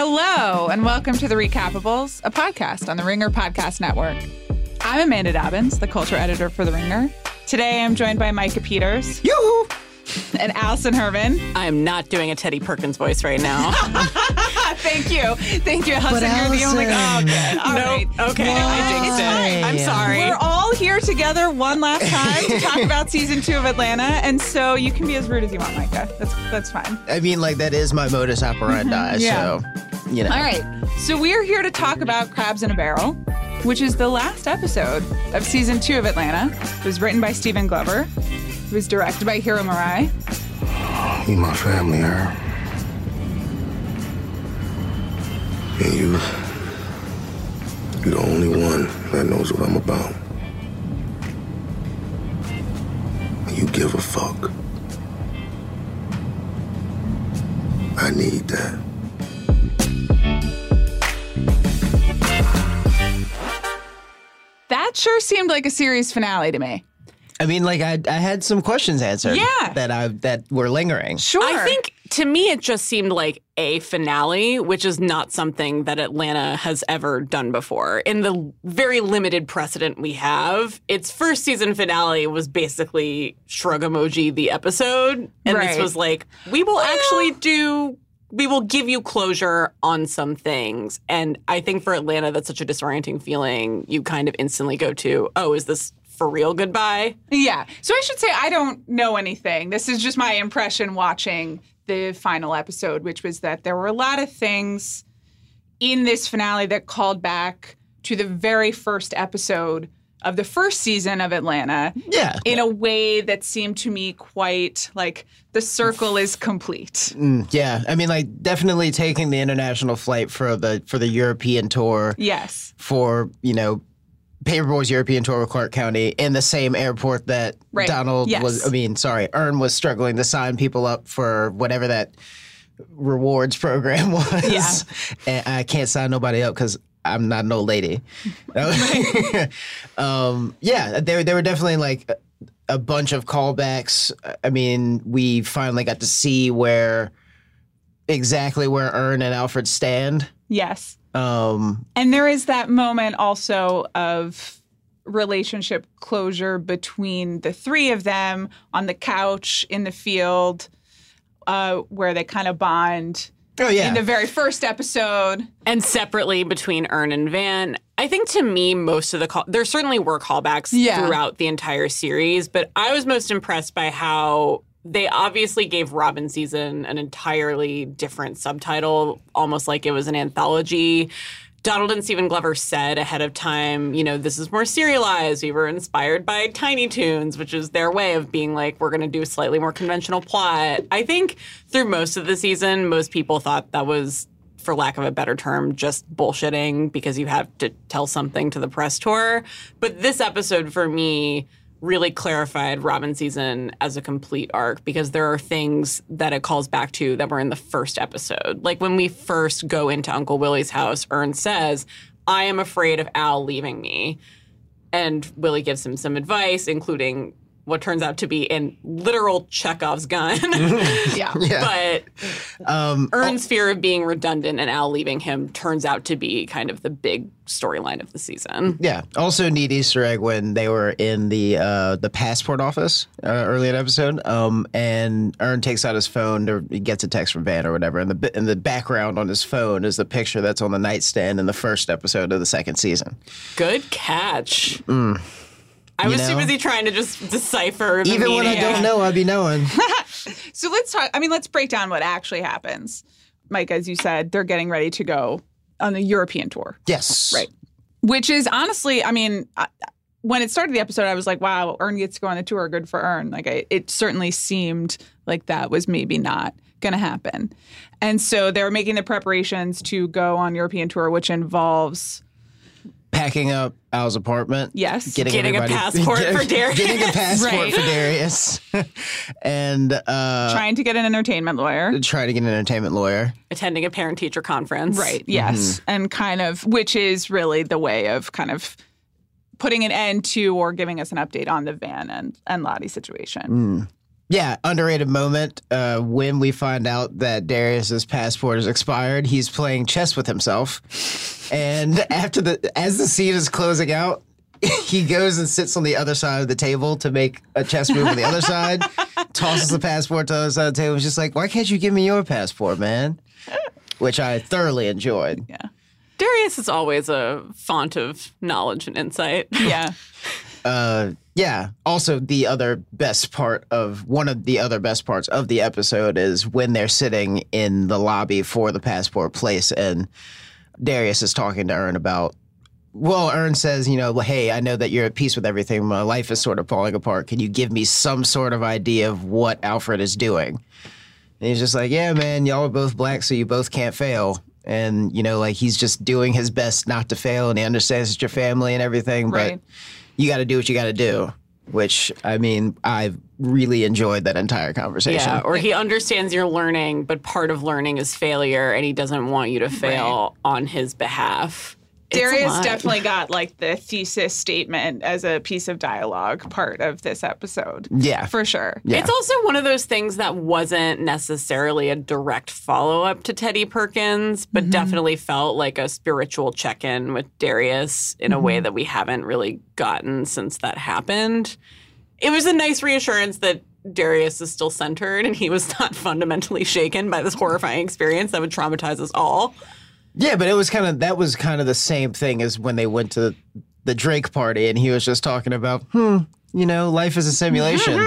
Hello, and welcome to The Recapables, a podcast on the Ringer Podcast Network. I'm Amanda Dobbins, the culture editor for The Ringer. Today I'm joined by Micah Peters. Yoo-hoo! And Allison Herman. I am not doing a Teddy Perkins voice right now. Thank you. Thank you, Allison. You're the only. Oh, good. All nope. right. Okay. I jinxed it. I'm sorry. We're all here together one last time to talk about season two of Atlanta, and so you can be as rude as you want, Micah. That's that's fine. I mean, like that is my modus operandi. Mm-hmm. Yeah. So, you know. All right. So we're here to talk about Crabs in a Barrel, which is the last episode of season two of Atlanta. It was written by Stephen Glover. It was directed by Hiro Murai. You my family, huh? And you, you're the only one that knows what I'm about. You give a fuck. I need that. That sure seemed like a series finale to me. I mean, like I, I had some questions answered. Yeah. That I that were lingering. Sure. I think to me it just seemed like a finale, which is not something that Atlanta has ever done before. In the very limited precedent we have, its first season finale was basically shrug emoji the episode, and Right. this was like we will actually do. We will give you closure on some things. And I think for Atlanta, that's such a disorienting feeling. You kind of instantly go to, oh, is this for real goodbye? Yeah. So I should say I don't know anything. This is just my impression watching the final episode, which was that there were a lot of things in this finale that called back to the very first episode of the first season of Atlanta Yeah. in a way that seemed to me quite like the circle is complete. Mm, yeah. I mean, like definitely taking the international flight for the for the European tour Yes. for you know. Paperboy's European tour with Clark County in the same airport that Right. Donald Yes. was. I mean, sorry, Earn was struggling to sign people up for whatever that rewards program was. Yeah. and I can't sign nobody up because I'm not an old lady. um, yeah, there there were definitely like a, a bunch of callbacks. I mean, we finally got to see where exactly where Earn and Alfred stand. Yes. Um, And there is that moment also of relationship closure between the three of them on the couch in the field, uh, where they kind of bond. Oh yeah, In the very first episode, and separately between Earn and Van. I think to me, most of the call there certainly were callbacks Yeah. throughout the entire series, but I was most impressed by how they obviously gave Robbin' Season an entirely different subtitle, almost like it was an anthology. Donald and Stephen Glover said ahead of time, you know, this is more serialized. We were inspired by Tiny Toons, which is their way of being like, we're going to do a slightly more conventional plot. I think through most of the season, most people thought that was, for lack of a better term, just bullshitting because you have to tell something to the press tour. But this episode for me really clarified Robbin' Season as a complete arc because there are things that it calls back to that were in the first episode. Like when we first go into Uncle Willie's house, Earn says, I am afraid of Al leaving me. And Willie gives him some advice, including what turns out to be in literal Chekhov's gun. yeah. yeah. but um, Earn's fear of being redundant and Al leaving him turns out to be kind of the big storyline of the season. Yeah. Also, neat Easter egg when they were in the uh, the passport office uh, early in the episode, um, and Earn takes out his phone or he gets a text from Van or whatever, and the bi- in the background on his phone is the picture that's on the nightstand in the first episode of the second season. Good catch. I You was too busy trying to just decipher the Even when I don't know, I'd be knowing. So let's talk. I mean, let's break down what actually happens. Mike, as you said, they're getting ready to go on the European tour. yes. Right. which is honestly, I mean, I, when it started the episode, I was like, wow, Earn gets to go on the tour. Good for Earn. Like, I, it certainly seemed like that was maybe not going to happen. And so they're making the preparations to go on European tour, which involves, Packing up Al's apartment. yes, Getting, Getting a everybody- passport for Darius. Getting a passport Right. for Darius. and uh, trying to get an entertainment lawyer. trying to get an entertainment lawyer. attending a parent teacher conference. Right. Yes. And kind of, which is really the way of kind of putting an end to or giving us an update on the Van and, and Lottie situation. Yeah, underrated moment. Uh, when we find out that Darius's passport is expired, he's playing chess with himself, and after the as the scene is closing out, he goes and sits on the other side of the table to make a chess move on the other side, tosses the passport to the other side of the table. He's just like, "Why can't you give me your passport, man?" Which I thoroughly enjoyed. Yeah. Darius is always a font of knowledge and insight. Yeah. uh yeah. Also the other best part of one of the other best parts of the episode is when they're sitting in the lobby for the passport place and darius is talking to earn about well earn says you know hey i know that you're at peace with everything. My life is sort of falling apart. Can you give me some sort of idea of what alfred is doing? And he's just like yeah man y'all are both black so you both can't fail. And you know like he's just doing his best not to fail and he understands it's your family and everything but Right. You got to do what you got to do. Which I mean, I've really enjoyed that entire conversation. Yeah, or he understands you're learning, but part of learning is failure, and he doesn't want you to fail on his behalf. It's a Darius definitely got like the thesis statement as a piece of dialogue part of this episode. Yeah. For sure. Yeah. It's also one of those things that wasn't necessarily a direct follow up to Teddy Perkins, but Mm-hmm. definitely felt like a spiritual check in with Darius in a Mm-hmm. way that we haven't really gotten since that happened. It was a nice reassurance that Darius is still centered and he was not fundamentally shaken by this horrifying experience that would traumatize us all. Yeah, but it was kind of that was kind of the same thing as when they went to the Drake party and he was just talking about, hmm, you know, life is a simulation.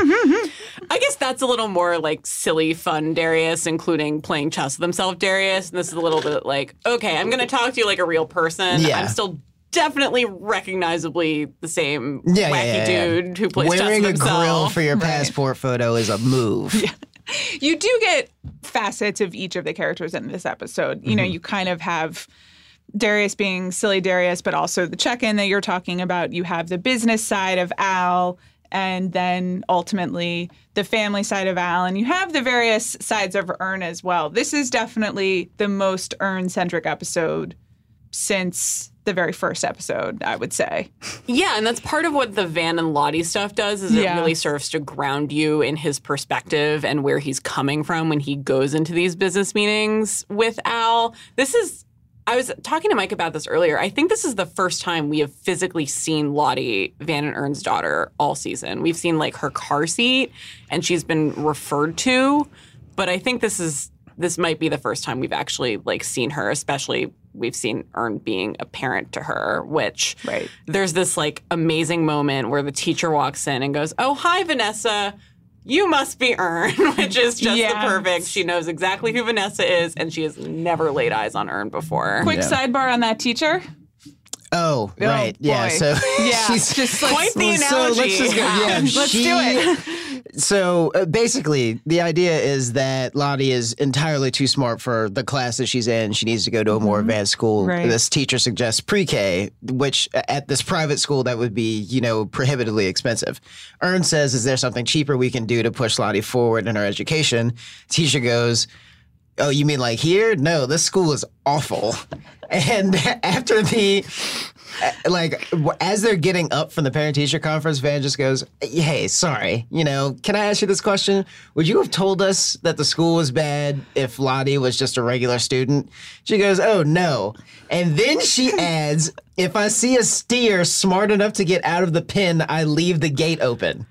I guess that's a little more like silly, fun Darius, including playing chess with himself, Darius. And this is a little bit like, okay, I'm going to talk to you like a real person. Yeah. I'm still definitely recognizably the same Yeah, wacky yeah, yeah. dude who plays Wearing chess a grill for your passport photo is a move. You do get facets of each of the characters in this episode. You know, Mm-hmm. you kind of have Darius being silly Darius, but also the check in that you're talking about. You have the business side of Al, and then ultimately the family side of Al, and you have the various sides of Earn as well. This is definitely the most Earn centric episode since the very first episode, I would say. Yeah, and that's part of what the Van and Lottie stuff does is Yeah. it really serves to ground you in his perspective and where he's coming from when he goes into these business meetings with Al. This is I was talking to Mike about this earlier. I think this is the first time we have physically seen Lottie, Van and Earn's daughter, all season. We've seen like her car seat and she's been referred to, but I think this is this might be the first time we've actually like seen her, especially we've seen Earn being a parent to her, which Right. there's this like amazing moment where the teacher walks in and goes, "Oh, hi Vanessa. You must be Earn," which is just Yeah. the perfect. She knows exactly who Vanessa is and she has never laid eyes on Earn before. Quick Yeah. sidebar on that teacher. Oh, oh right. yeah. So Yeah, she's just like- Quite the So let's analogy. just go. Yeah, Let's she- do it. So uh, basically, the idea is that Lottie is entirely too smart for the class that she's in. She needs to go to a more advanced school. Mm-hmm. Right. This teacher suggests pre-K, which uh, at this private school that would be, you know, prohibitively expensive. Earn says, "Is there something cheaper we can do to push Lottie forward in her education?" Teacher goes. Oh, you mean like here? No, this school is awful. And after the Uh, like as they're getting up from the parent teacher conference van just goes hey sorry you know can i ask you this question? Would you have told us that the school was bad if lottie was just a regular student? She goes oh no. And then she adds if i see a steer smart enough to get out of the pen i leave the gate open.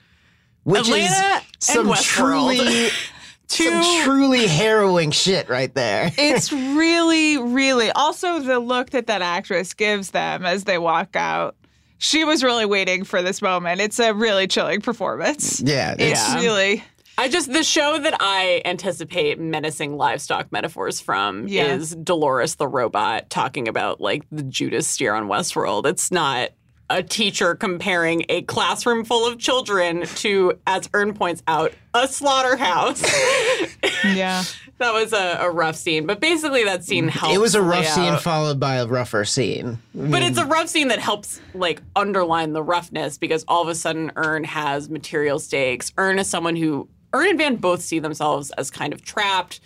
Which Atlanta is and some Westworld. truly some truly harrowing shit right there it's really, really also the look that that actress gives them as they walk out. She was really waiting for this moment. It's a really chilling performance. yeah It's Yeah. really I just the show that I anticipate menacing livestock metaphors from Yeah. is Dolores the robot talking about like the Judas steer on Westworld. It's not a teacher comparing a classroom full of children to, as Earn points out, a slaughterhouse. yeah. that was a, a rough scene, but basically that scene helps. it was a rough scene out- followed by a rougher scene but it's a hmm. rough scene that helps like underline the roughness because all of a sudden Earn has material stakes. Earn is someone who Earn and Van both see themselves as kind of trapped.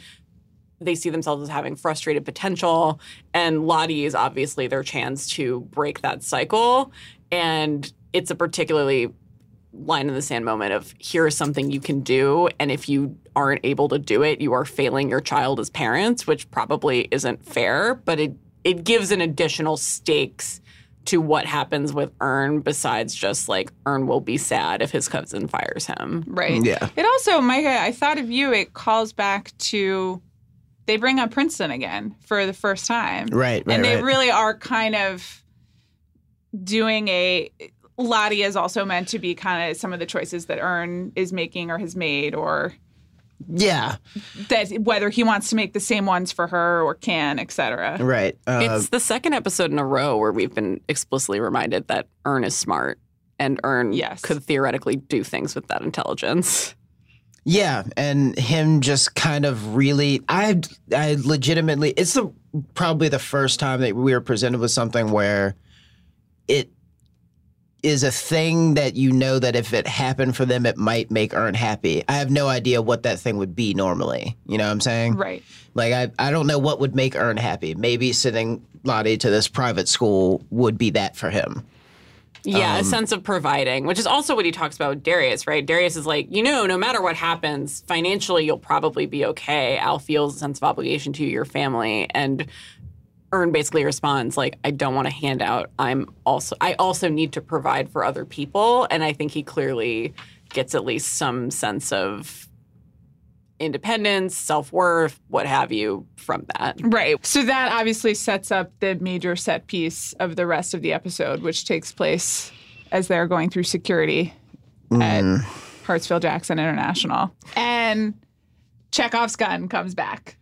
They see themselves as having frustrated potential, and Lottie is obviously their chance to break that cycle. And it's a particularly line in the sand moment of here's something you can do and if you aren't able to do it you are failing your child as parents which probably isn't fair but it it gives an additional stakes to what happens with Earn besides just like Earn will be sad if his cousin fires him. Right. Yeah. It also, Micah, I thought of you, it calls back to they bring up Princeton again for the first time. Right, right, And they right. really are kind of doing a Lottie is also meant to be kind of some of the choices that Earn is making or has made or Yeah, that whether he wants to make the same ones for her or can, etc. right. Uh, It's the second episode in a row where we've been explicitly reminded that earn is smart and earn Yes. could theoretically do things with that intelligence. Yeah, and him just kind of really, I, I legitimately, it's the probably the first time that we were presented with something where it is a thing that you know that if it happened for them, it might make Earn happy. I have no idea what that thing would be normally. You know what I'm saying? Right. Like I, I don't know what would make Earn happy. Maybe sending Lottie to this private school would be that for him. Yeah, Um, a sense of providing, which is also what he talks about with Darius, right? Darius is like, you know, no matter what happens, financially you'll probably be okay. Al feels a sense of obligation to your family. And Earn basically responds like, I don't want to hand out. I'm also I also need to provide for other people. And I think he clearly gets at least some sense of independence, self-worth, what have you from that. Right. So that obviously sets up the major set piece of the rest of the episode, which takes place as they're going through security at mm. Hartsfield Jackson International. And Chekhov's gun comes back.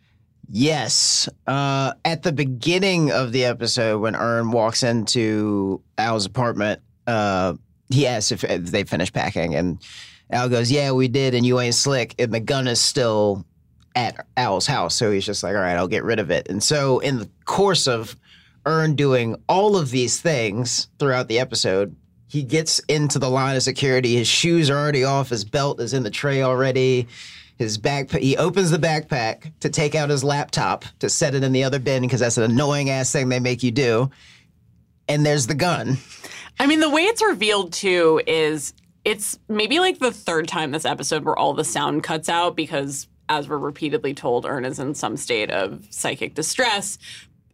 Yes. Uh, at the beginning of the episode, when Earn walks into Al's apartment, uh, he asks if, if they finished packing, and Al goes, "Yeah, we did, and you ain't slick." And the gun is still at Al's house, so he's just like, "All right, I'll get rid of it." And so, in the course of Earn doing all of these things throughout the episode, he gets into the line of security. His shoes are already off. His belt is in the tray already. His backpack. He opens the backpack to take out his laptop to set it in the other bin because that's an annoying ass thing they make you do. And there's the gun. I mean, the way it's revealed too is it's maybe like the third time this episode where all the sound cuts out because, as we're repeatedly told, Earn is in some state of psychic distress.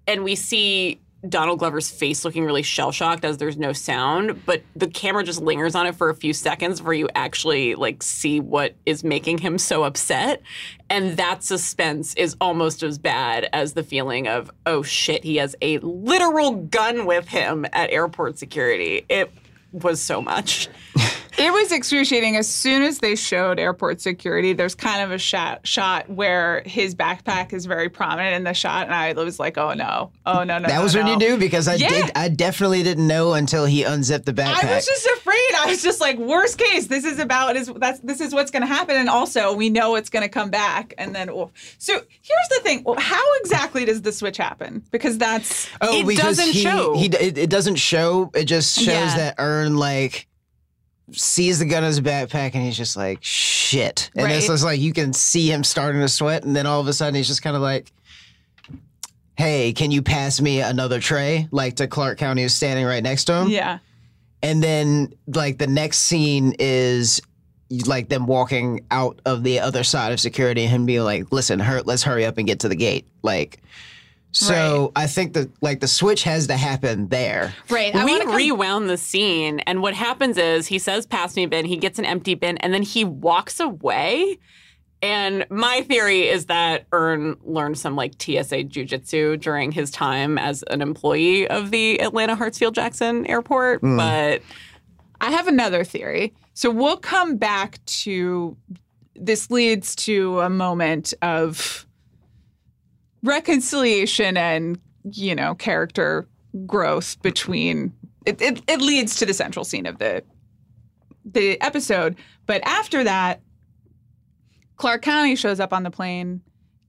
And we see Donald Glover's face looking really shell shocked as there's no sound, but the camera just lingers on it for a few seconds before you actually like see what is making him so upset. And that suspense is almost as bad as the feeling of, oh shit, he has a literal gun with him at airport security. It was so much. It was excruciating. As soon as they showed airport security, there's kind of a shot shot where his backpack is very prominent in the shot, and I was like, "Oh no, oh no, no." That no, was when you knew because I Yeah. did. I definitely didn't know until he unzipped the backpack. I was just afraid. I was just like, worst case, this is about is that's this is what's going to happen, and also we know it's going to come back, and then well, so here's the thing: well, how exactly does the switch happen? Because that's Oh, It because doesn't he, show. He, it, it doesn't show. It just shows Yeah. that Earn like sees the gun in his backpack and he's just like shit. And it's just like you can see him starting to sweat, and then all of a sudden he's just kind of like, "Hey, can you pass me another tray?" Like to Clark County, who's standing right next to him. yeah, And then like the next scene is like them walking out of the other side of security and him being like, "Listen, hurt, let's hurry up and get to the gate." Like. So I think that like the switch has to happen there. right. I we wanna come- rewound the scene, and what happens is he says, "Pass me a bin." He gets an empty bin, and then he walks away. And my theory is that Earn learned some like TSA jujitsu during his time as an employee of the Atlanta Hartsfield Jackson Airport. Hmm. But I have another theory. So we'll come back to this leads to a moment of reconciliation and you know character growth between it, it, it leads to the central scene of the the episode. But after that clark county shows up on the plane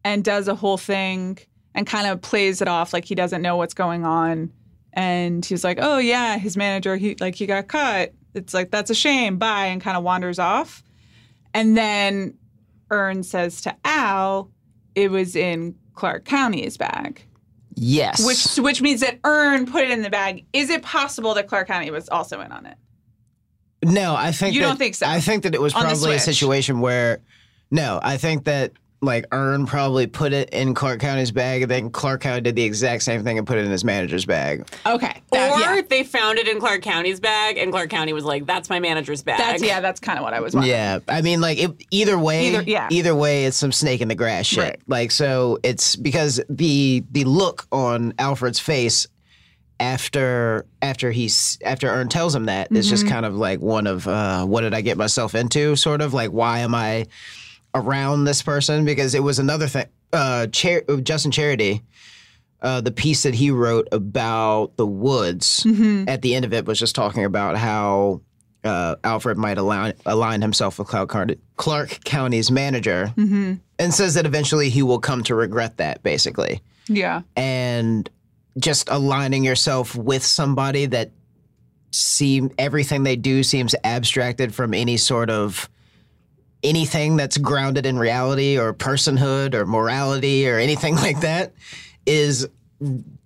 and does a whole thing and kind of plays it off like he doesn't know what's going on. And he's like oh yeah his manager he like he got cut it's like that's a shame. Bye and kind of wanders off. And then Earn says to Al, it was in Clark County's bag. Yes. Which which means that Earn put it in the bag. Is it possible that Clark County was also in on it? No, I think You that- don't think so? I think that it was On probably a situation where no, I think that like Earn probably put it in Clark County's bag, and then Clark County did the exact same thing and put it in his manager's bag. Okay. That- or yeah. they found it in Clark County's bag, and Clark County was like, "That's my manager's bag." That's yeah. That's kind of what I was. wondering. Yeah, I mean, like it, either way, Either- yeah. either way, it's some snake in the grass shit. Right. Like so, it's because the the look on Alfred's face after after he's after Earn tells him that is Mm-hmm. just kind of like one of uh, what did I get myself into? Sort of like why am I around this person? Because it was another thing. Uh, Char- Justin Charity. Uh, the piece that he wrote about the woods Mm-hmm. at the end of it was just talking about how uh, Alfred might align, align himself with Clark County's manager, Mm-hmm. and says that eventually he will come to regret that, basically. Yeah. And just aligning yourself with somebody that seem everything they do seems abstracted from any sort of anything that's grounded in reality or personhood or morality or anything like that is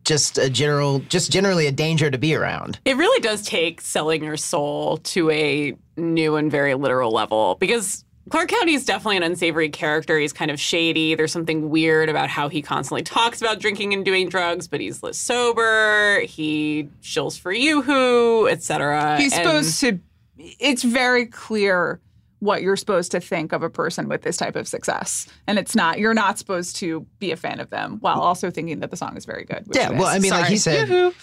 just a general just generally a danger to be around. It really does take selling your soul to a new and very literal level because Clark County is definitely an unsavory character. He's kind of shady. There's something weird about how he constantly talks about drinking and doing drugs, but he's less sober. He shills for yoo-hoo, etc. He's And- supposed to. It's very clear what you're supposed to think of a person with this type of success, and it's not. You're not supposed to be a fan of them while also thinking that the song is very good. which Yeah, well. I mean, like he said, Yoo-hoo.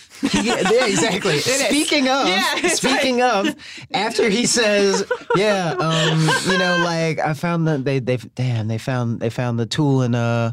yeah, yeah, exactly. Speaking of, Yeah, it's speaking of, after he says, "Yeah, um, you know, like I found the they they damn they found they found the tool in uh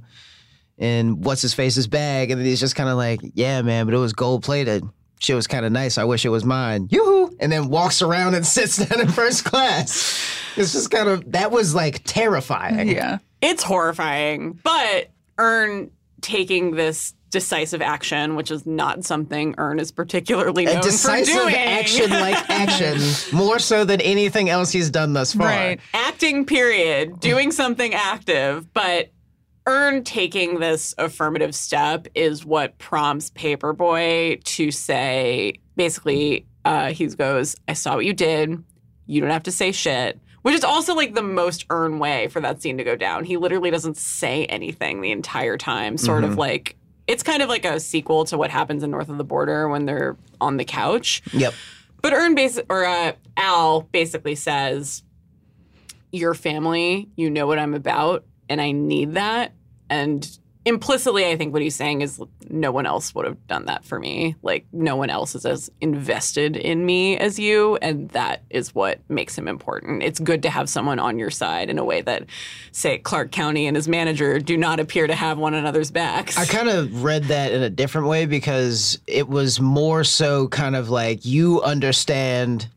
in what's his face's bag," and then he's just kind of like, "Yeah, man, but it was gold plated." Shit was kind of nice. I wish it was mine. Yoo-hoo! And then walks around and sits down in first class. It's just kind of that was like terrifying. Yeah. It's horrifying, but Earn taking this decisive action, which is not something Earn is particularly known A decisive for doing. action like action, more so than anything else he's done thus far. Right. acting period, doing something active, but Earn taking this affirmative step is what prompts Paperboy to say basically, uh, he goes, I saw what you did. You don't have to say shit. Which is also like the most Earn way for that scene to go down. He literally doesn't say anything the entire time, sort of like it's kind of like a sequel to what happens in North of the Border when they're on the couch. Yep. But Earn basi- or uh, Al basically says, "Your family, you know what I'm about, and I need that." And implicitly, I think what he's saying is, no one else would have done that for me. Like no one else is as invested in me as you, and that is what makes him important. It's good to have someone on your side in a way that, say, Clark County and his manager do not appear to have one another's backs. I kind of read that in a different way because it was more so kind of like you understand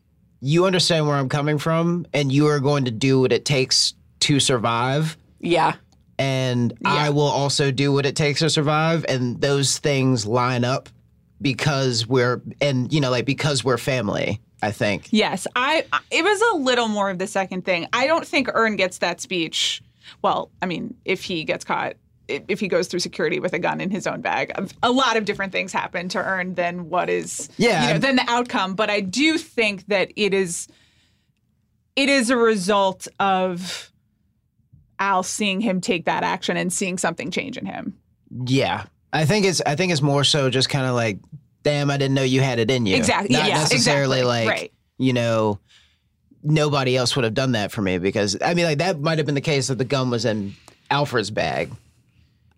you understand where I'm coming from and you are going to do what it takes to survive yeah. And I will also do what it takes to survive and those things line up because we're and you know like because we're family I think. Yes, I. It was a little more of the second thing. I don't think Earn gets that speech. Well, I mean, if he gets caught, if he goes through security with a gun in his own bag, a lot of different things happen to Earn than what is, Yeah, you know, than the outcome. But I do think that it is, it is a result of Al seeing him take that action and seeing something change in him. Yeah. I think it's I think it's more so just kind of like damn I didn't know you had it in you. Exactly. Not yeah, necessarily exactly. like right. you know, nobody else would have done that for me because I mean, like that might have been the case if the gun was in Alfred's bag.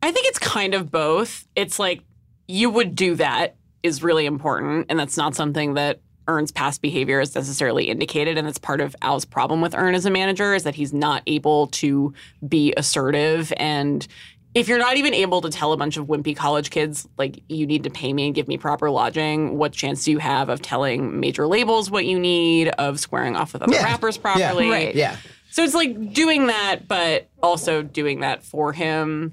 I think it's kind of both. It's like you would do that is really important, and that's not something that Earn's past behavior is necessarily indicated, and that's part of Al's problem with Earn as a manager is that he's not able to be assertive and. If you're not even able to tell a bunch of wimpy college kids, like, you need to pay me and give me proper lodging, what chance do you have of telling major labels what you need, of squaring off with other Yeah. rappers Yeah. properly? Right. Yeah. So it's like doing that, but also doing that for him.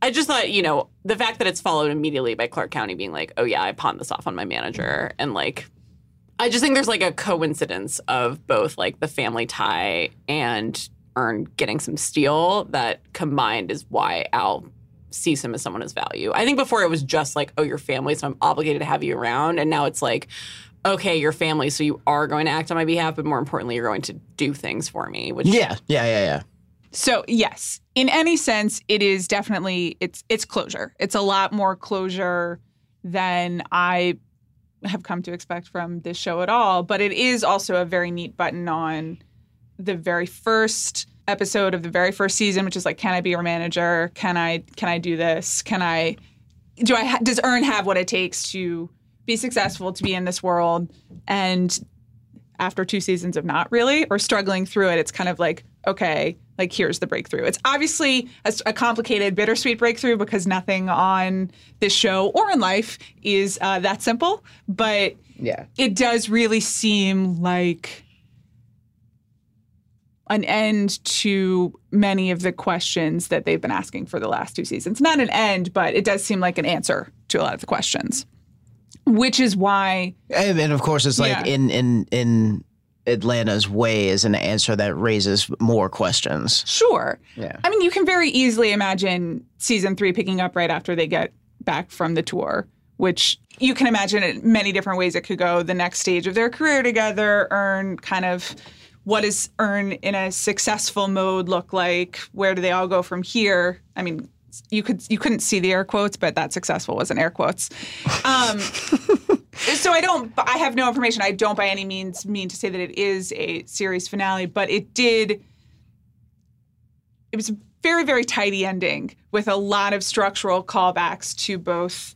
I just thought, you know, the fact that it's followed immediately by Clark County being like, oh, yeah, I pawned this off on my manager. And like, I just think there's like a coincidence of both like the family tie and Earn getting some steel that combined is why Al sees him as someone as value. I think before it was just like, oh, your family, so I'm obligated to have you around. And now it's like, okay, you're family, so you are going to act on my behalf, but more importantly, you're going to do things for me. Which Yeah, yeah, yeah, yeah. So yes, in any sense, it is definitely it's it's closure. It's a lot more closure than I have come to expect from this show at all. But it is also a very neat button on the very first episode of the very first season, which is like, can I be your manager? Can I can I do this? Can I do I ha- does Earn have what it takes to be successful to be in this world? And after two seasons of not really or struggling through it, it's kind of like, okay, like here's the breakthrough. It's obviously a, a complicated, bittersweet breakthrough because nothing on this show or in life is uh, that simple, but Yeah. it does really seem like an end to many of the questions that they've been asking for the last two seasons. Not an end, but it does seem like an answer to a lot of the questions. Which is why And, and of course, it's like Yeah. in in in Atlanta's way is an answer that raises more questions. Sure. Yeah. I mean, you can very easily imagine season three picking up right after they get back from the tour, which you can imagine in many different ways it could go. The next stage of their career together, earn kind of what does earn in a successful mode look like? Where do they all go from here? I mean, you could you couldn't see the air quotes, but that successful wasn't air quotes. Um, so I don't. I have no information. I don't by any means mean to say that it is a series finale, but it did. It was a very very tidy ending with a lot of structural callbacks to both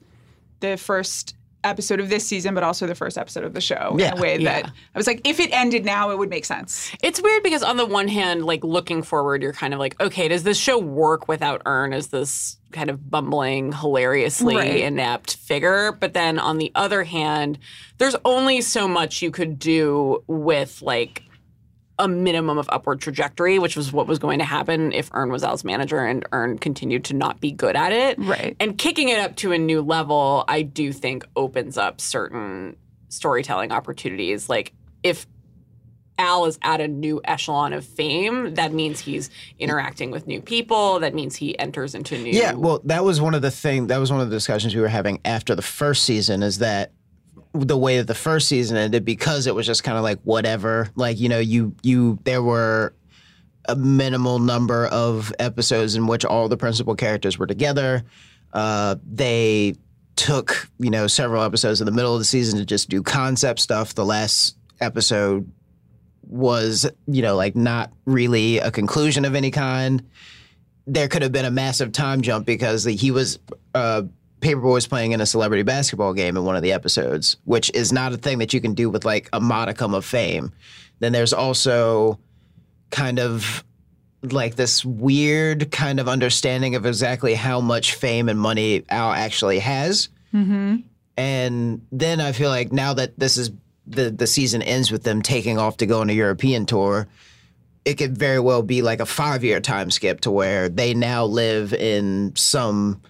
the first episode of this season, but also the first episode of the show in a way that. I was like, if it ended now, it would make sense. It's weird because on the one hand, like looking forward, you're kind of like, okay, does this show work without Earn as this kind of bumbling, hilariously Right. inept figure? But then on the other hand, there's only so much you could do with like a minimum of upward trajectory, which was what was going to happen if Earn was Al's manager and Earn continued to not be good at it. Right. And kicking it up to a new level, I do think opens up certain storytelling opportunities. Like if Al is at a new echelon of fame, that means he's interacting with new people. That means he enters into new. Yeah, well, that was one of the thing. That was one of the discussions we were having after the first season. Is that the way that the first season ended because it was just kind of like whatever. Like you know, you you there were a minimal number of episodes in which all the principal characters were together. Uh, they took you know several episodes in the middle of the season to just do concept stuff. The last episode was you know like not really a conclusion of any kind there could have been a massive time jump because he was uh Paperboy was playing in a celebrity basketball game in one of the episodes, which is not a thing that you can do with like a modicum of fame. Then there's also kind of like this weird kind of understanding of exactly how much fame and money Al actually has. Mm-hmm. And then I feel like now that this is the the season ends with them taking off to go on a European tour, it could very well be like a five year time skip to where they now live in some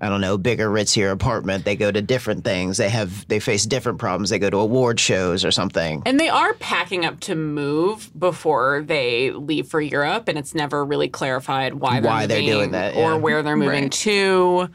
I don't know, bigger, ritzier apartment. They go to different things. They have they face different problems. They go to award shows or something. And they are packing up to move before they leave for Europe, and it's never really clarified why they're, Why they're doing that, or where they're moving Right. to.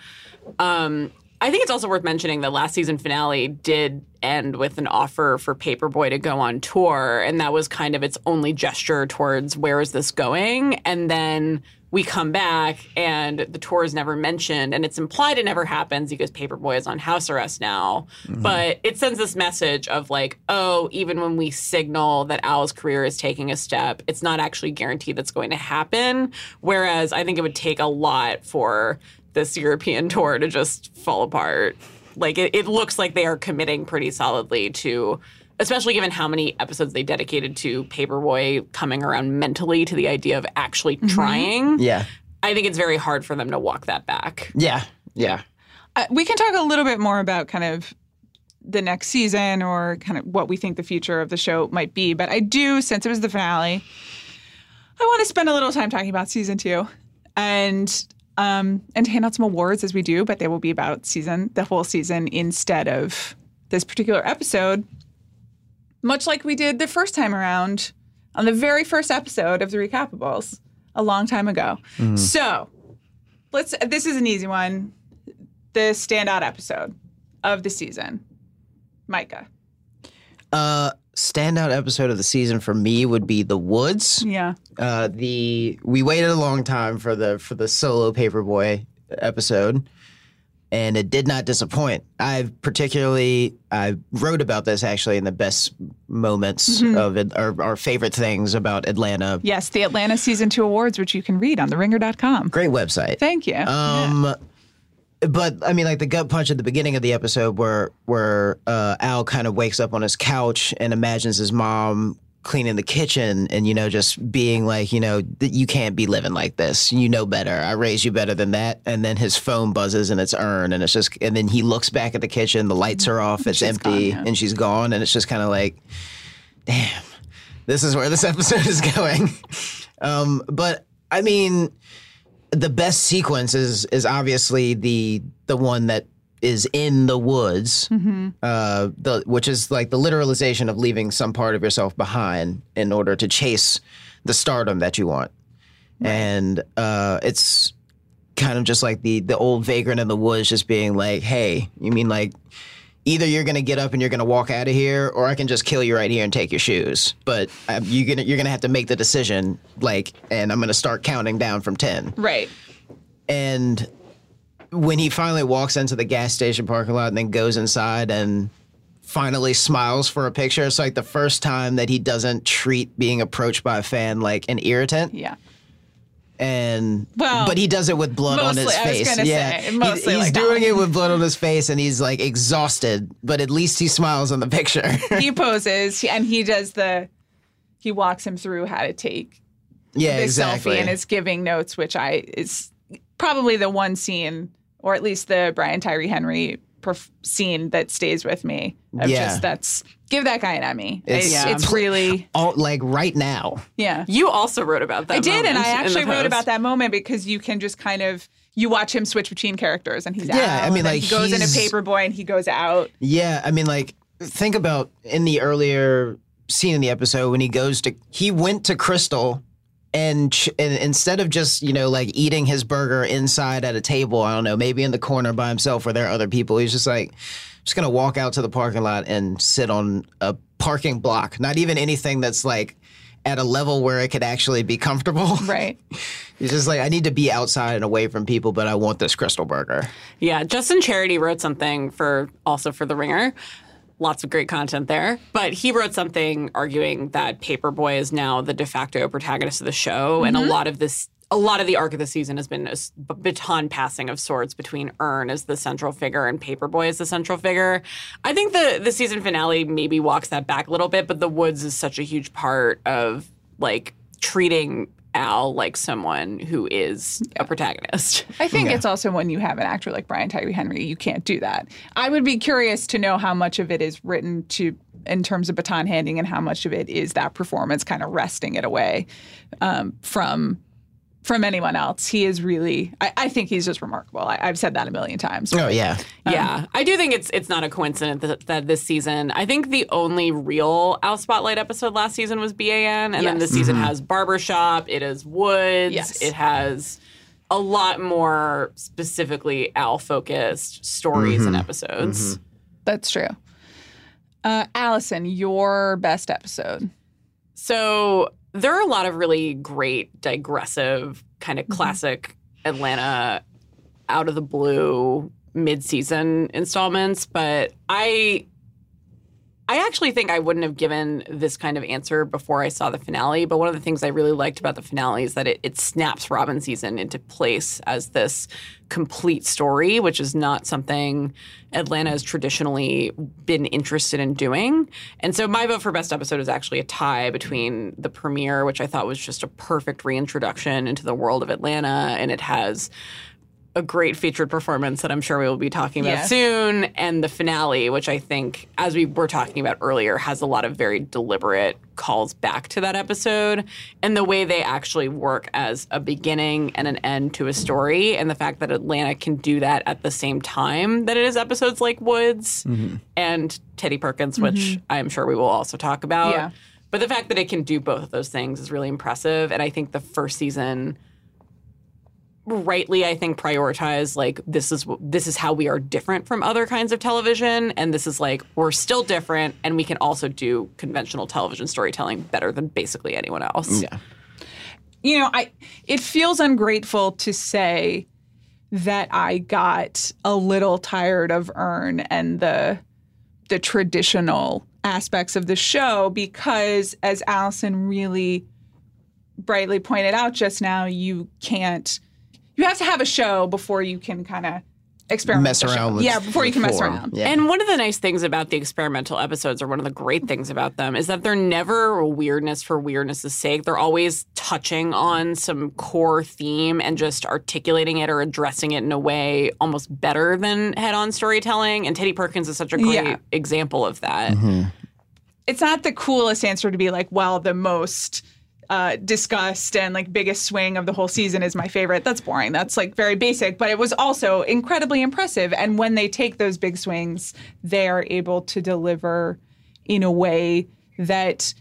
Um, I think it's also worth mentioning that last season finale did end with an offer for Paperboy to go on tour, and that was kind of its only gesture towards where is this going. And then we come back, and the tour is never mentioned, and it's implied it never happens because Paperboy is on house arrest now. Mm-hmm. But it sends this message of like, oh, even when we signal that Al's career is taking a step, it's not actually guaranteed that's going to happen. Whereas I think it would take a lot for this European tour to just fall apart. Like it, it looks like they are committing pretty solidly to, especially given how many episodes they dedicated to Paperboy coming around mentally to the idea of actually trying. Yeah. I think it's very hard for them to walk that back. Yeah. Yeah. Uh, we can talk a little bit more about kind of the next season or kind of what we think the future of the show might be. But I do, since it was the finale, I want to spend a little time talking about season two and um, and hand out some awards as we do, but they will be about season the whole season instead of this particular episode. Much like we did the first time around on the very first episode of the Recapables a long time ago. So let's. This is an easy one the standout episode of the season. Micah. Uh, standout episode of the season for me would be The Woods. Yeah. Uh, the we waited a long time for the for the solo Paperboy episode, and it did not disappoint. I particularly I wrote about this actually in the best moments of it, our, our favorite things about Atlanta. Yes, the Atlanta Season 2 Awards, which you can read on theringer.com. Great website. Thank you. Um, but I mean, like the gut punch at the beginning of the episode, where where uh, Al kind of wakes up on his couch and imagines his mom cleaning the kitchen, and you know, just being like, you know, that you can't be living like this. You know better. I raised you better than that. And then his phone buzzes and it's Earn, and it's just, and then he looks back at the kitchen, the lights are off, it's empty, gone, yeah. and she's gone, and it's just kind of like, damn, this is where this episode is going. um, but I mean the best sequence is is obviously the the one that is in the woods, uh, the which is like the literalization of leaving some part of yourself behind in order to chase the stardom that you want, and uh, it's kind of just like the the old vagrant in the woods, just being like, "Hey, you mean like." Either you're gonna get up and you're gonna walk out of here, or I can just kill you right here and take your shoes. But um, you gonna you're gonna have to make the decision, like, and I'm gonna start counting down from ten. right. And when he finally walks into the gas station parking lot and then goes inside and finally smiles for a picture, it's like the first time that he doesn't treat being approached by a fan like an irritant. Yeah. And Well, but he does it with blood on his mostly, I was face. yeah, say, He- mostly he's like doing it with blood on his face, and he's like exhausted. But at least he smiles on the picture. He poses and he does the, he walks him through how to take yeah, the exactly. selfie and is giving notes, which I is probably the one scene, or at least the Brian Tyree Henry perf- scene that stays with me. Of Yeah. just that's give that guy an Emmy. It's- It's, Yeah. it's really All like right now. yeah. You also wrote about that. I did, and I actually wrote about that moment because you can just kind of you watch him switch between characters, and he's Yeah, out, I mean, like, he goes into he's- Paperboy, and he goes out. Yeah, I mean, like, think about in the earlier scene in the episode when he goes to, he went to Crystal, and, ch- and instead of just you know like eating his burger inside at a table, I don't know, maybe in the corner by himself where there are other people, he's just like, just gonna walk out to the parking lot and sit on a parking block, not even anything that's like. At a level where it could actually be comfortable. Right. He's just like, I need to be outside and away from people, but I want this Krystal burger. Yeah, Justin Charity wrote something for also for The Ringer. Lots of great content there. But he wrote something arguing that Paperboy is now the de facto protagonist of the show. And a mm-hmm. lot of this, a lot of the arc of the season has been a baton passing of sorts between Earn as the central figure and Paperboy as the central figure. I think the, the season finale maybe walks that back a little bit, but The Woods is such a huge part of like treating Al like someone who is a protagonist. I think it's also when you have an actor like Brian Tyree Henry, you can't do that. I would be curious to know how much of it is written to in terms of baton handing and how much of it is that performance kind of wresting it away um, from from anyone else. He is really I, I think he's just remarkable. I, I've said that a million times. Oh yeah, um, Yeah, I do think it's it's not a coincidence that, that this season. I think the only real Al Spotlight episode last season was BAN, and then Yes. this season mm-hmm. has Barbershop. It is Woods. Yes. It has a lot more specifically Al focused stories and mm-hmm. episodes. Mm-hmm. That's true. Uh, Allison, your best episode. So there are a lot of really great digressive kind of mm-hmm. classic Atlanta out of the blue mid-season installments, but I I actually think I wouldn't have given this kind of answer before I saw the finale. But one of the things I really liked about the finale is that it, it snaps Robbin' Season into place as this complete story, which is not something Atlanta has traditionally been interested in doing. And so my vote for best episode is actually a tie between the premiere, which I thought was just a perfect reintroduction into the world of Atlanta, and it has a great featured performance that I'm sure we will be talking about Yes. soon, and the finale, which I think, as we were talking about earlier, has a lot of very deliberate calls back to that episode and the way they actually work as a beginning and an end to a story, and the fact that Atlanta can do that at the same time that it is episodes like Woods mm-hmm. and Teddy Perkins, which mm-hmm. I'm sure we will also talk about. Yeah. But the fact that it can do both of those things is really impressive, and I think the first season rightly I think prioritize like this is this is how we are different from other kinds of television and this is like we're still different and we can also do conventional television storytelling better than basically anyone else. Yeah. you know, I it feels ungrateful to say that I got a little tired of Earn and the the traditional aspects of the show because as Allison really brightly pointed out just now, you can't you have to have a show before you can kind of experiment Mess with the show. around with yeah before you can mess form. around Yeah. And one of the nice things about the experimental episodes, or one of the great things about them, is that they're never weirdness for weirdness' sake. They're always touching on some core theme and just articulating it or addressing it in a way almost better than head on storytelling. And Teddy Perkins is such a great Yeah. example of that. Mm-hmm. it's not the coolest answer to be like, well, the most uh, discussed and like biggest swing of the whole season is my favorite. That's boring. That's like very basic, but it was also incredibly impressive. And when they take those big swings, they are able to deliver in a way that,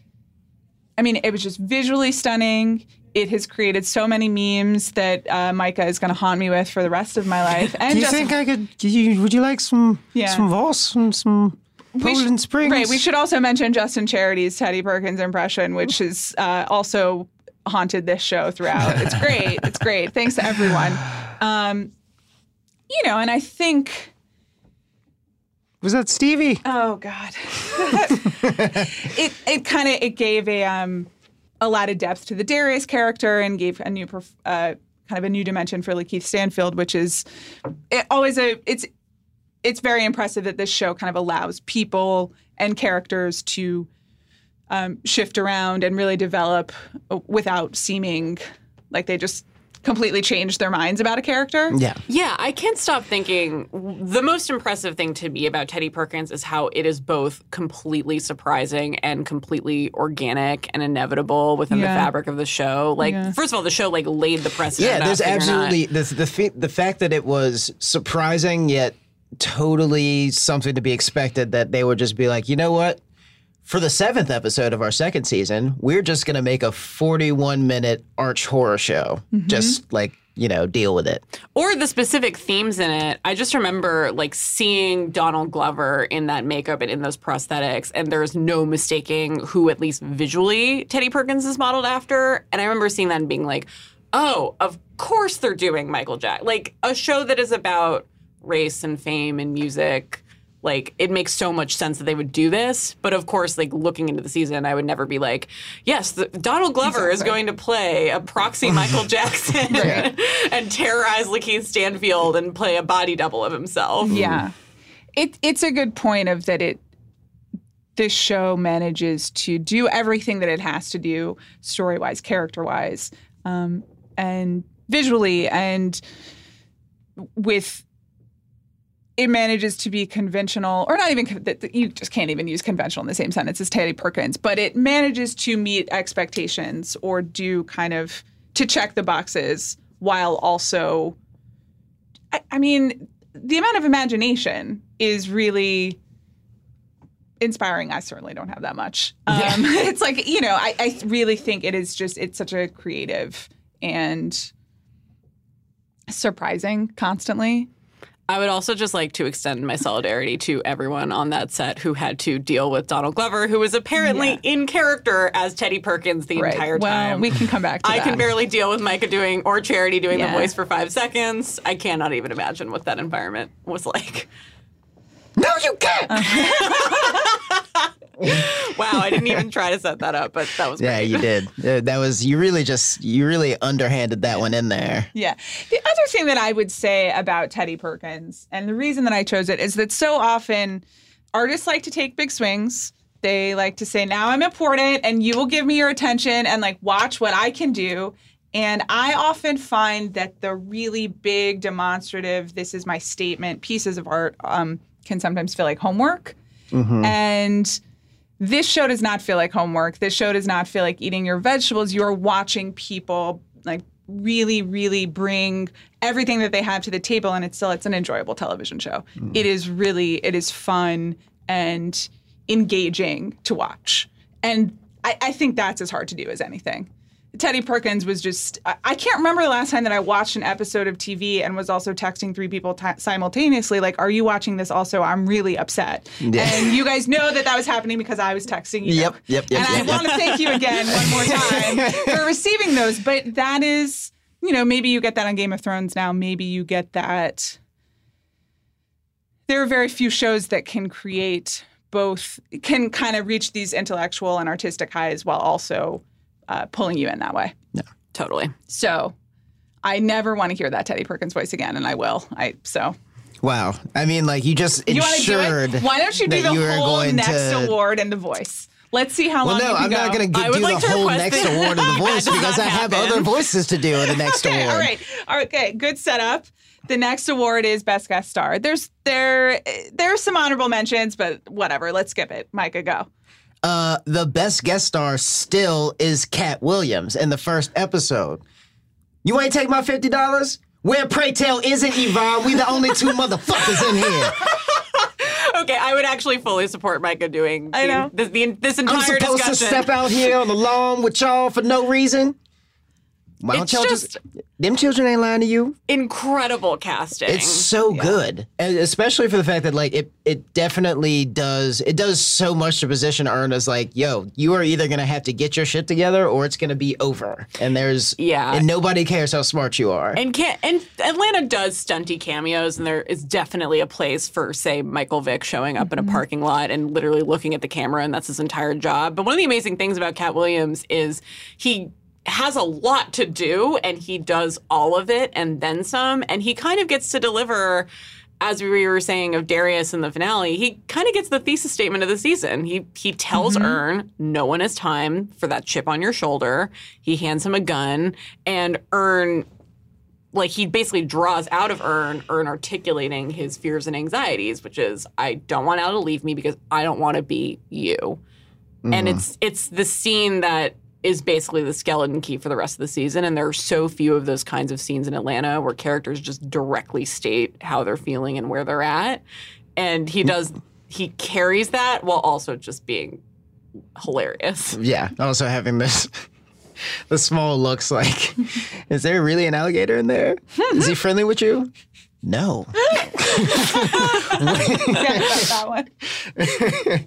I mean, it was just visually stunning. It has created so many memes that uh, Micah is going to haunt me with for the rest of my life. And Do you just, think I could? You, would you like some Yeah. some Voss, some some Poland Springs? Right. We should also mention Justin Charity's Teddy Perkins impression, which is uh, also haunted this show throughout. It's great. it's great. Thanks to everyone. Um, you know, and I think. Was that Stevie? Oh God. it it kind of it gave a um a lot of depth to the Darius character and gave a new perf- uh, kind of a new dimension for LaKeith Stanfield, which is it, always a it's it's very impressive that this show kind of allows people and characters to um, shift around and really develop without seeming like they just completely changed their minds about a character. Yeah. Yeah, I can't stop thinking the most impressive thing to me about Teddy Perkins is how it is both completely surprising and completely organic and inevitable within Yeah. the fabric of the show. Like, Yeah. first of all, the show like laid the precedent. Yeah, there's up not- absolutely the the fa- the fact that it was surprising yet totally something to be expected that they would just be like, you know what? For the seventh episode of our second season, we're just gonna make a 41 minute arch horror show. Mm-hmm. Just like you know, deal with it. or the specific themes in it. I just remember like seeing Donald Glover in that makeup and in those prosthetics, and there's no mistaking who, at least visually, Teddy Perkins is modeled after. And I remember seeing that and being like, oh, of course they're doing Michael Jack. Like a show that is about race and fame and music. Like it makes so much sense that they would do this, but of course, like looking into the season, I would never be like, "Yes, the, Donald Glover is going to play a proxy Michael Jackson and terrorize LaKeith Stanfield and play a body double of himself." Yeah. It it's a good point of that it this show manages to do everything that it has to do story wise, character wise, um, and visually and with it manages to be conventional or not even con- that that you just can't even use conventional in the same sentence as Teddy Perkins, but it manages to meet expectations or do kind of to check the boxes while also I, I mean, the amount of imagination is really inspiring. I certainly don't have that much. Um, it's like, you know, I, I really think it is just, it's such a creative and surprising constantly. I would also just like to extend my solidarity to everyone on that set who had to deal with Donald Glover, who was apparently Yeah. in character as Teddy Perkins the entire well, time. we can come back to I that. can barely deal with Micah doing or Charity doing Yeah. the voice for five seconds. I cannot even imagine what that environment was like. No, you can't. Wow, I didn't even try to set that up, but that was yeah, you did. That was you really just you really underhanded that one in there. Yeah. The other thing that I would say about Teddy Perkins, and the reason that I chose it, is that so often artists like to take big swings. They like to say, now I'm important and you will give me your attention and like watch what I can do. And I often find that the really big, demonstrative, this is my statement pieces of art um, can sometimes feel like homework. And this show does not feel like homework. This show does not feel like eating your vegetables. You're watching people like really, really bring everything that they have to the table, and it's still it's an enjoyable television show. Mm. It is really it is fun and engaging to watch, and I, I think that's as hard to do as anything. Teddy Perkins was just, I, I can't remember the last time that I watched an episode of TV and was also texting three people ti simultaneously, like, are you watching this also? I'm really upset. And you guys know that that was happening because I was texting you. Yep, yep, yep, And I yep, want to thank you again one more time for receiving those. But that is, you know, maybe you get that on Game of Thrones now. Maybe you get that. There are very few shows that can create both, can kind of reach these intellectual and artistic highs while also uh, pulling you in that way. Yeah, totally. So I never want to hear that Teddy Perkins voice again, and I will. I so Wow. I mean, like you just you want to do ensured. Why don't you do the you whole going next to- award and the voice? Let's see how Well, long no, you can I'm go. not going to I do would the like to whole next that- award of the voice because I have happen. other voices to do in the next Okay, award. all right. Okay, good setup. The next award is best guest star. There's there there's some honorable mentions, but whatever. Let's skip it. Micah, go. Uh, the best guest star still is Katt Williams in the first episode. You ain't take my fifty dollars? Where pray tell isn't Yvonne? We the only two motherfuckers in here. Okay, I would actually fully support Micah doing I the- know. this, the, this I'm entire supposed discussion. to step out here on the lawn with y'all for no reason. Why don't It's y'all just, them children ain't lying to you? Incredible casting. It's so good, and especially for the fact that like it it definitely does it does so much to position Earn as like, yo, you are either gonna have to get your shit together or it's gonna be over. And there's Yeah. and nobody cares how smart you are. And can and Atlanta does stunty cameos, and there is definitely a place for, say, Michael Vick showing up in a mm-hmm. parking lot and literally looking at the camera, and that's his entire job. But one of the amazing things about Katt Williams is he has a lot to do, and he does all of it and then some, and he kind of gets to deliver. As we were saying of Darius in the finale, he kind of gets the thesis statement of the season. He he tells mm-hmm. Earn, no one has time for that chip on your shoulder. He hands him a gun, and Earn like he basically draws out of Earn, Earn articulating his fears and anxieties, which is I don't want Al to leave me because I don't want to be you. And mm-hmm. it's it's the scene that is basically the skeleton key for the rest of the season. And there are so few of those kinds of scenes in Atlanta where characters just directly state how they're feeling and where they're at. And he does he carries that while also just being hilarious. yeah. Also having this the small looks like is there really an alligator in there? Is he friendly with you? No. Forget about that one.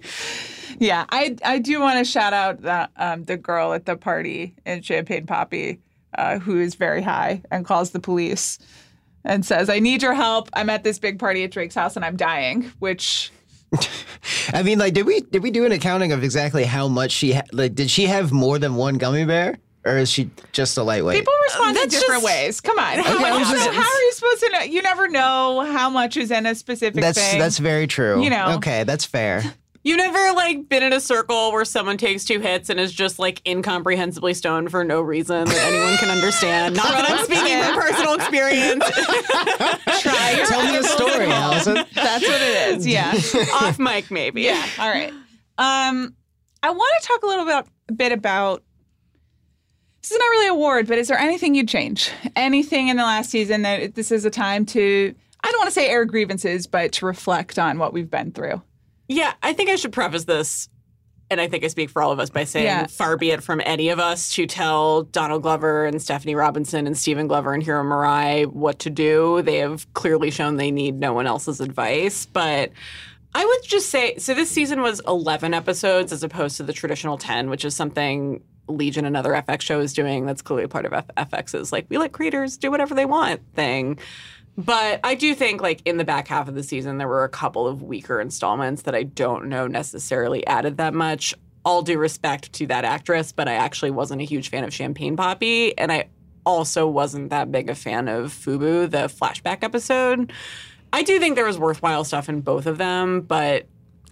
Yeah, I I do want to shout out the um, the girl at the party in Champagne Papi uh, who is very high and calls the police and says, "I need your help. I'm at this big party at Drake's house and I'm dying." Which I mean, like, did we did we do an accounting of exactly how much she ha- like? Did she have more than one gummy bear, or is she just a lightweight? people respond in different just ways. Come on, how How, it so how are you supposed to know? You never know how much is in a specific that's thing. that's very true. You know. okay, that's fair. You never like been in a circle where someone takes two hits and is just like incomprehensibly stoned for no reason that anyone can understand. Not that I'm speaking from personal experience. Try Tell me a story, Allison. That's what it is. Yeah. Off mic, maybe. Yeah. All right. Um, I want to talk a little bit, bit about. This is not really a award, but is there anything you'd change? Anything in the last season that this is a time to? I don't want to say air grievances, but to reflect on what we've been through. Yeah, I think I should preface this, and I think I speak for all of us by saying, Yeah. far be it from any of us to tell Donald Glover and Stefani Robinson and Stephen Glover and Hiro Murai what to do. They have clearly shown they need no one else's advice. But I would just say so this season was 11 episodes as opposed to the traditional 10, which is something Legion, another FX show, is doing. That's clearly part of F- FX's like, we let creators do whatever they want thing. But I do think, like, in the back half of the season, there were a couple of weaker installments that I don't know necessarily added that much. All due respect to that actress, but I actually wasn't a huge fan of Champagne Papi. And I also wasn't that big a fan of Fubu, the flashback episode. I do think there was worthwhile stuff in both of them, but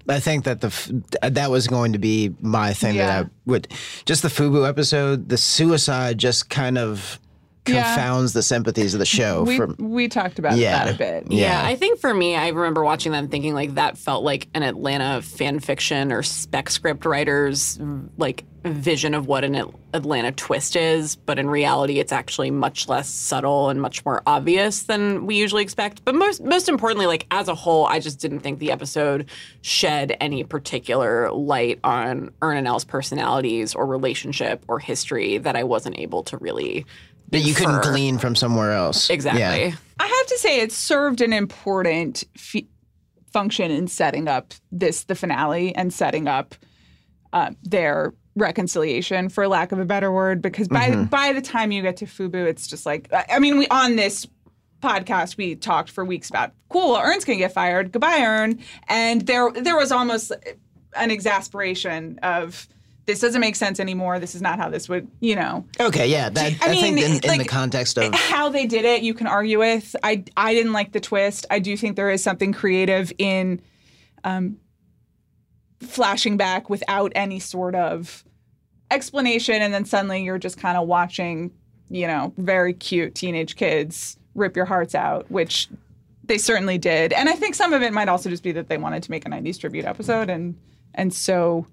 I think that the that was going to be my thing Yeah. that I would just the Fubu episode. The suicide just kind of Yeah. confounds the sympathies of the show. We from we talked about Yeah. that a bit. Yeah. Yeah. I think for me, I remember watching that and thinking like that felt like an Atlanta fan fiction or spec script writers like vision of what an Atlanta twist is, but in reality, it's actually much less subtle and much more obvious than we usually expect. But most most importantly, like as a whole, I just didn't think the episode shed any particular light on Earn and Al's personalities or relationship or history that I wasn't able to really. That you couldn't infer. glean from somewhere else. Exactly. Yeah. I have to say, it served an important f- function in setting up this the finale and setting up uh, their reconciliation, for lack of a better word. Because by Mm-hmm. by the time you get to Fubu, it's just like I I mean, we on this podcast we talked for weeks about cool, Earn's gonna get fired. Goodbye, Ern. And there there was almost an exasperation of. This doesn't make sense anymore. This is not how this would, you know. Okay, yeah. That, I, I think mean, in, in the context of how they did it you can argue with i i didn't like the twist i do think there is something creative in um flashing back without any sort of explanation and then suddenly you're just kind of watching you know very cute teenage kids rip your hearts out which they certainly did and i think some of it might also just be that they wanted to make a 90s tribute episode and and so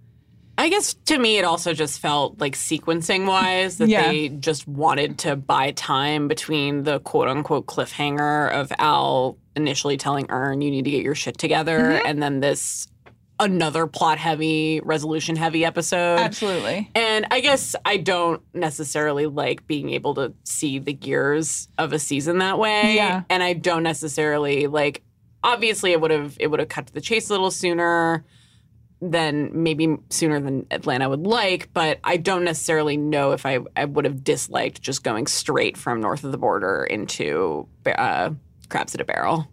I guess to me, it also just felt like sequencing wise that Yeah. they just wanted to buy time between the quote unquote cliffhanger of Al initially telling Earn, you need to get your shit together, mm-hmm. and then this another plot heavy, resolution heavy episode. absolutely And I guess I don't necessarily like being able to see the gears of a season that way. Yeah. And I don't necessarily like obviously it would have it would have cut to the chase a little sooner than maybe sooner than Atlanta would like, but I don't necessarily know if I, I would have disliked just going straight from north of the border into uh, Crabs at a Barrel.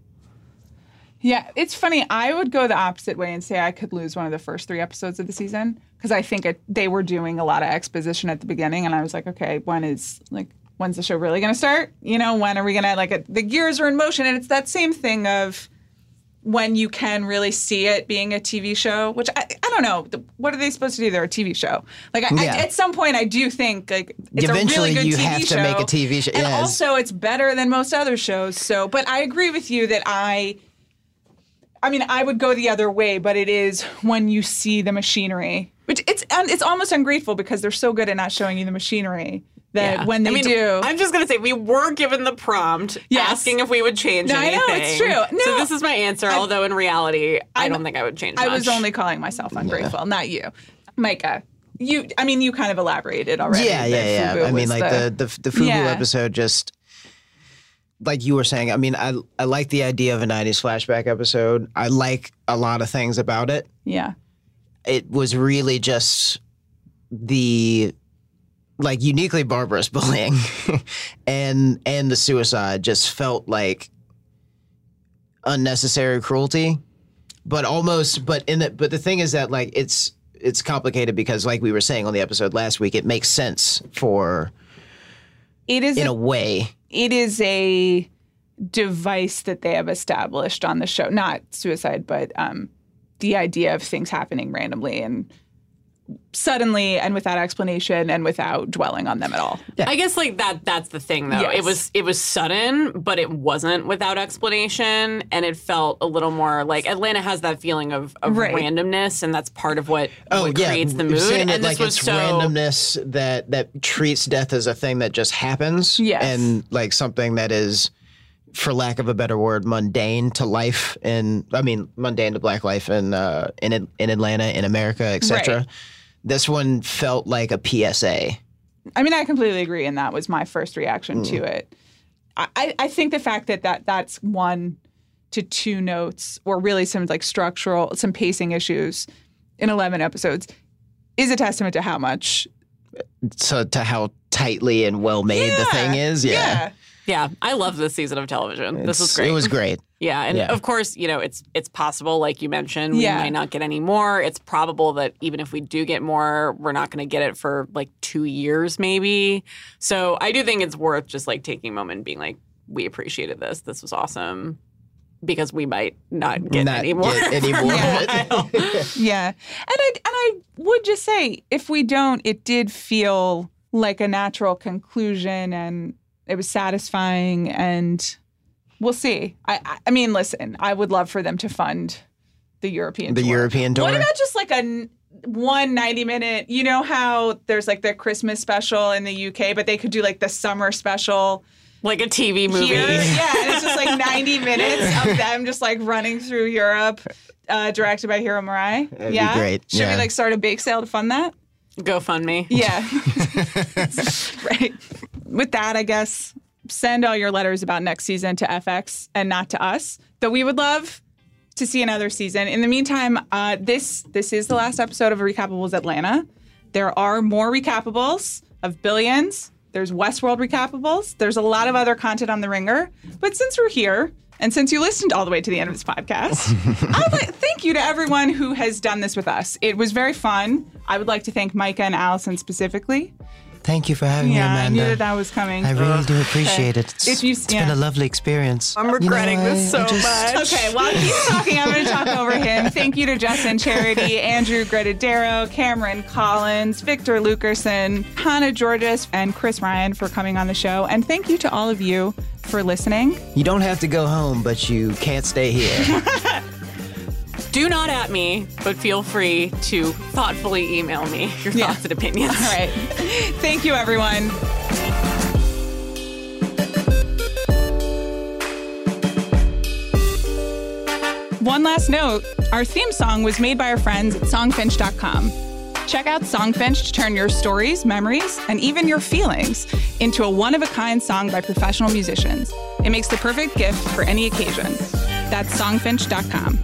Yeah, it's funny. I would go the opposite way and say I could lose one of the first three episodes of the season because I think it, they were doing a lot of exposition at the beginning, and I was like, okay, when is like when's the show really going to start? You know, when are we going to like the gears are in motion, and it's that same thing of when you can really see it being a TV show, which I, I don't know. What are they supposed to do? They're a TV show. Like I, Yeah. I, at some point, I do think like it's Eventually a really good you TV have to show. make a TV show. and Yes. also it's better than most other shows. So, but I agree with you that I. I mean, I would go the other way, but it is when you see the machinery, which it's and it's almost ungrateful because they're so good at not showing you the machinery that Yeah. when they I mean, do, I'm just gonna say we were given the prompt Yes. asking if we would change No, I anything. know, it's true. No, so this is my answer. although in reality, I, I'm- don't think I would change. I was only calling myself ungrateful, not you, Micah. You, I mean, you kind of elaborated already. Yeah, yeah, yeah. I mean, was like the the the Fubu Yeah. episode just like you were saying. I mean, I I like the idea of a '90s flashback episode. I like a lot of things about it. yeah, It was really just the like uniquely barbarous bullying and and the suicide just felt like unnecessary cruelty but almost but in the but the thing is that like it's it's complicated because like we were saying on the episode last week it makes sense for it is. in a- a way it is a device that they have established on the show. Not suicide, but um, the idea of things happening randomly and suddenly and without explanation and without dwelling on them at all. I guess like that that's the thing though. Yes. It was it was sudden, but it wasn't without explanation and it felt a little more like Atlanta has that feeling of, of Right. randomness and that's part of what, oh what yeah creates the mood. saying that, And this like was it's so randomness that that treats death as a thing that just happens Yes. and like something that is for lack of a better word mundane to life in i mean mundane to black life in uh in in atlanta in america etc Right. This one felt like a psa I mean, I completely agree, and that was my first reaction to mm. it. I- I, I think the fact that, that that's one to two notes, or really some like structural, some pacing issues in 11 episodes, is a testament to how much so to how tightly and well made the thing is? Yeah, Yeah, I love this season of television. this was great. it was great Yeah, and Yeah. of course, you know, it's it's possible, like you mentioned, we Yeah. might not get any more. It's probable that even if we do get more, we're not going to get it for like two years, maybe. So I do think it's worth just like taking a moment and being like, we appreciated this. This was awesome. Because we might not get Not any more. get any more of for a it. while. Yeah. And I and I would just say if we don't it did feel like a natural conclusion and it was satisfying and we'll see. I I, I mean listen, I would love for them to fund the European the tour. european tour What about just like a one 90 minute, you know how there's like the Christmas special in the UK, but they could do like the summer special Like a TV movie. here. Yeah, and it's just like 90 minutes of them just like running through Europe, uh, directed by Hiro Murai. That'd be yeah. great. Should Yeah. we like start a bake sale to fund that? GoFundMe. Yeah. right. With that, I guess send all your letters about next season to FX and not to us. Though we would love to see another season. In the meantime, uh, this this is the last episode of Recapables Atlanta. There are more recapables of Billions. There's Westworld recapables. There's a lot of other content on the Ringer. But since we're here, and since you listened all the way to the end of this podcast, I would like thank you to everyone who has done this with us. It was very fun. I would like to thank Micah and Allison specifically. Thank you for having Yeah, me, I knew that that was coming. I really do appreciate it. It's, If you- it's yeah. been a lovely experience. I'm regretting You know, this I- I so just- much. Okay, while he's talking, I'm going to talk over him. Thank you to Justin Charity, Andrew Gruttadaro, Cameron Collins, Victor Luckerson, Hannah Giorgis, and Chris Ryan for coming on the show. And thank you to all of you for listening. You don't have to go home, but you can't stay here. Do not at me, but feel free to thoughtfully email me your Yeah. thoughts and opinions. All right. Thank you, everyone. One last note our theme song was made by our friends at songfinch.com. Check out Songfinch to turn your stories, memories, and even your feelings into a one of a kind song by professional musicians. It makes the perfect gift for any occasion. That's songfinch.com.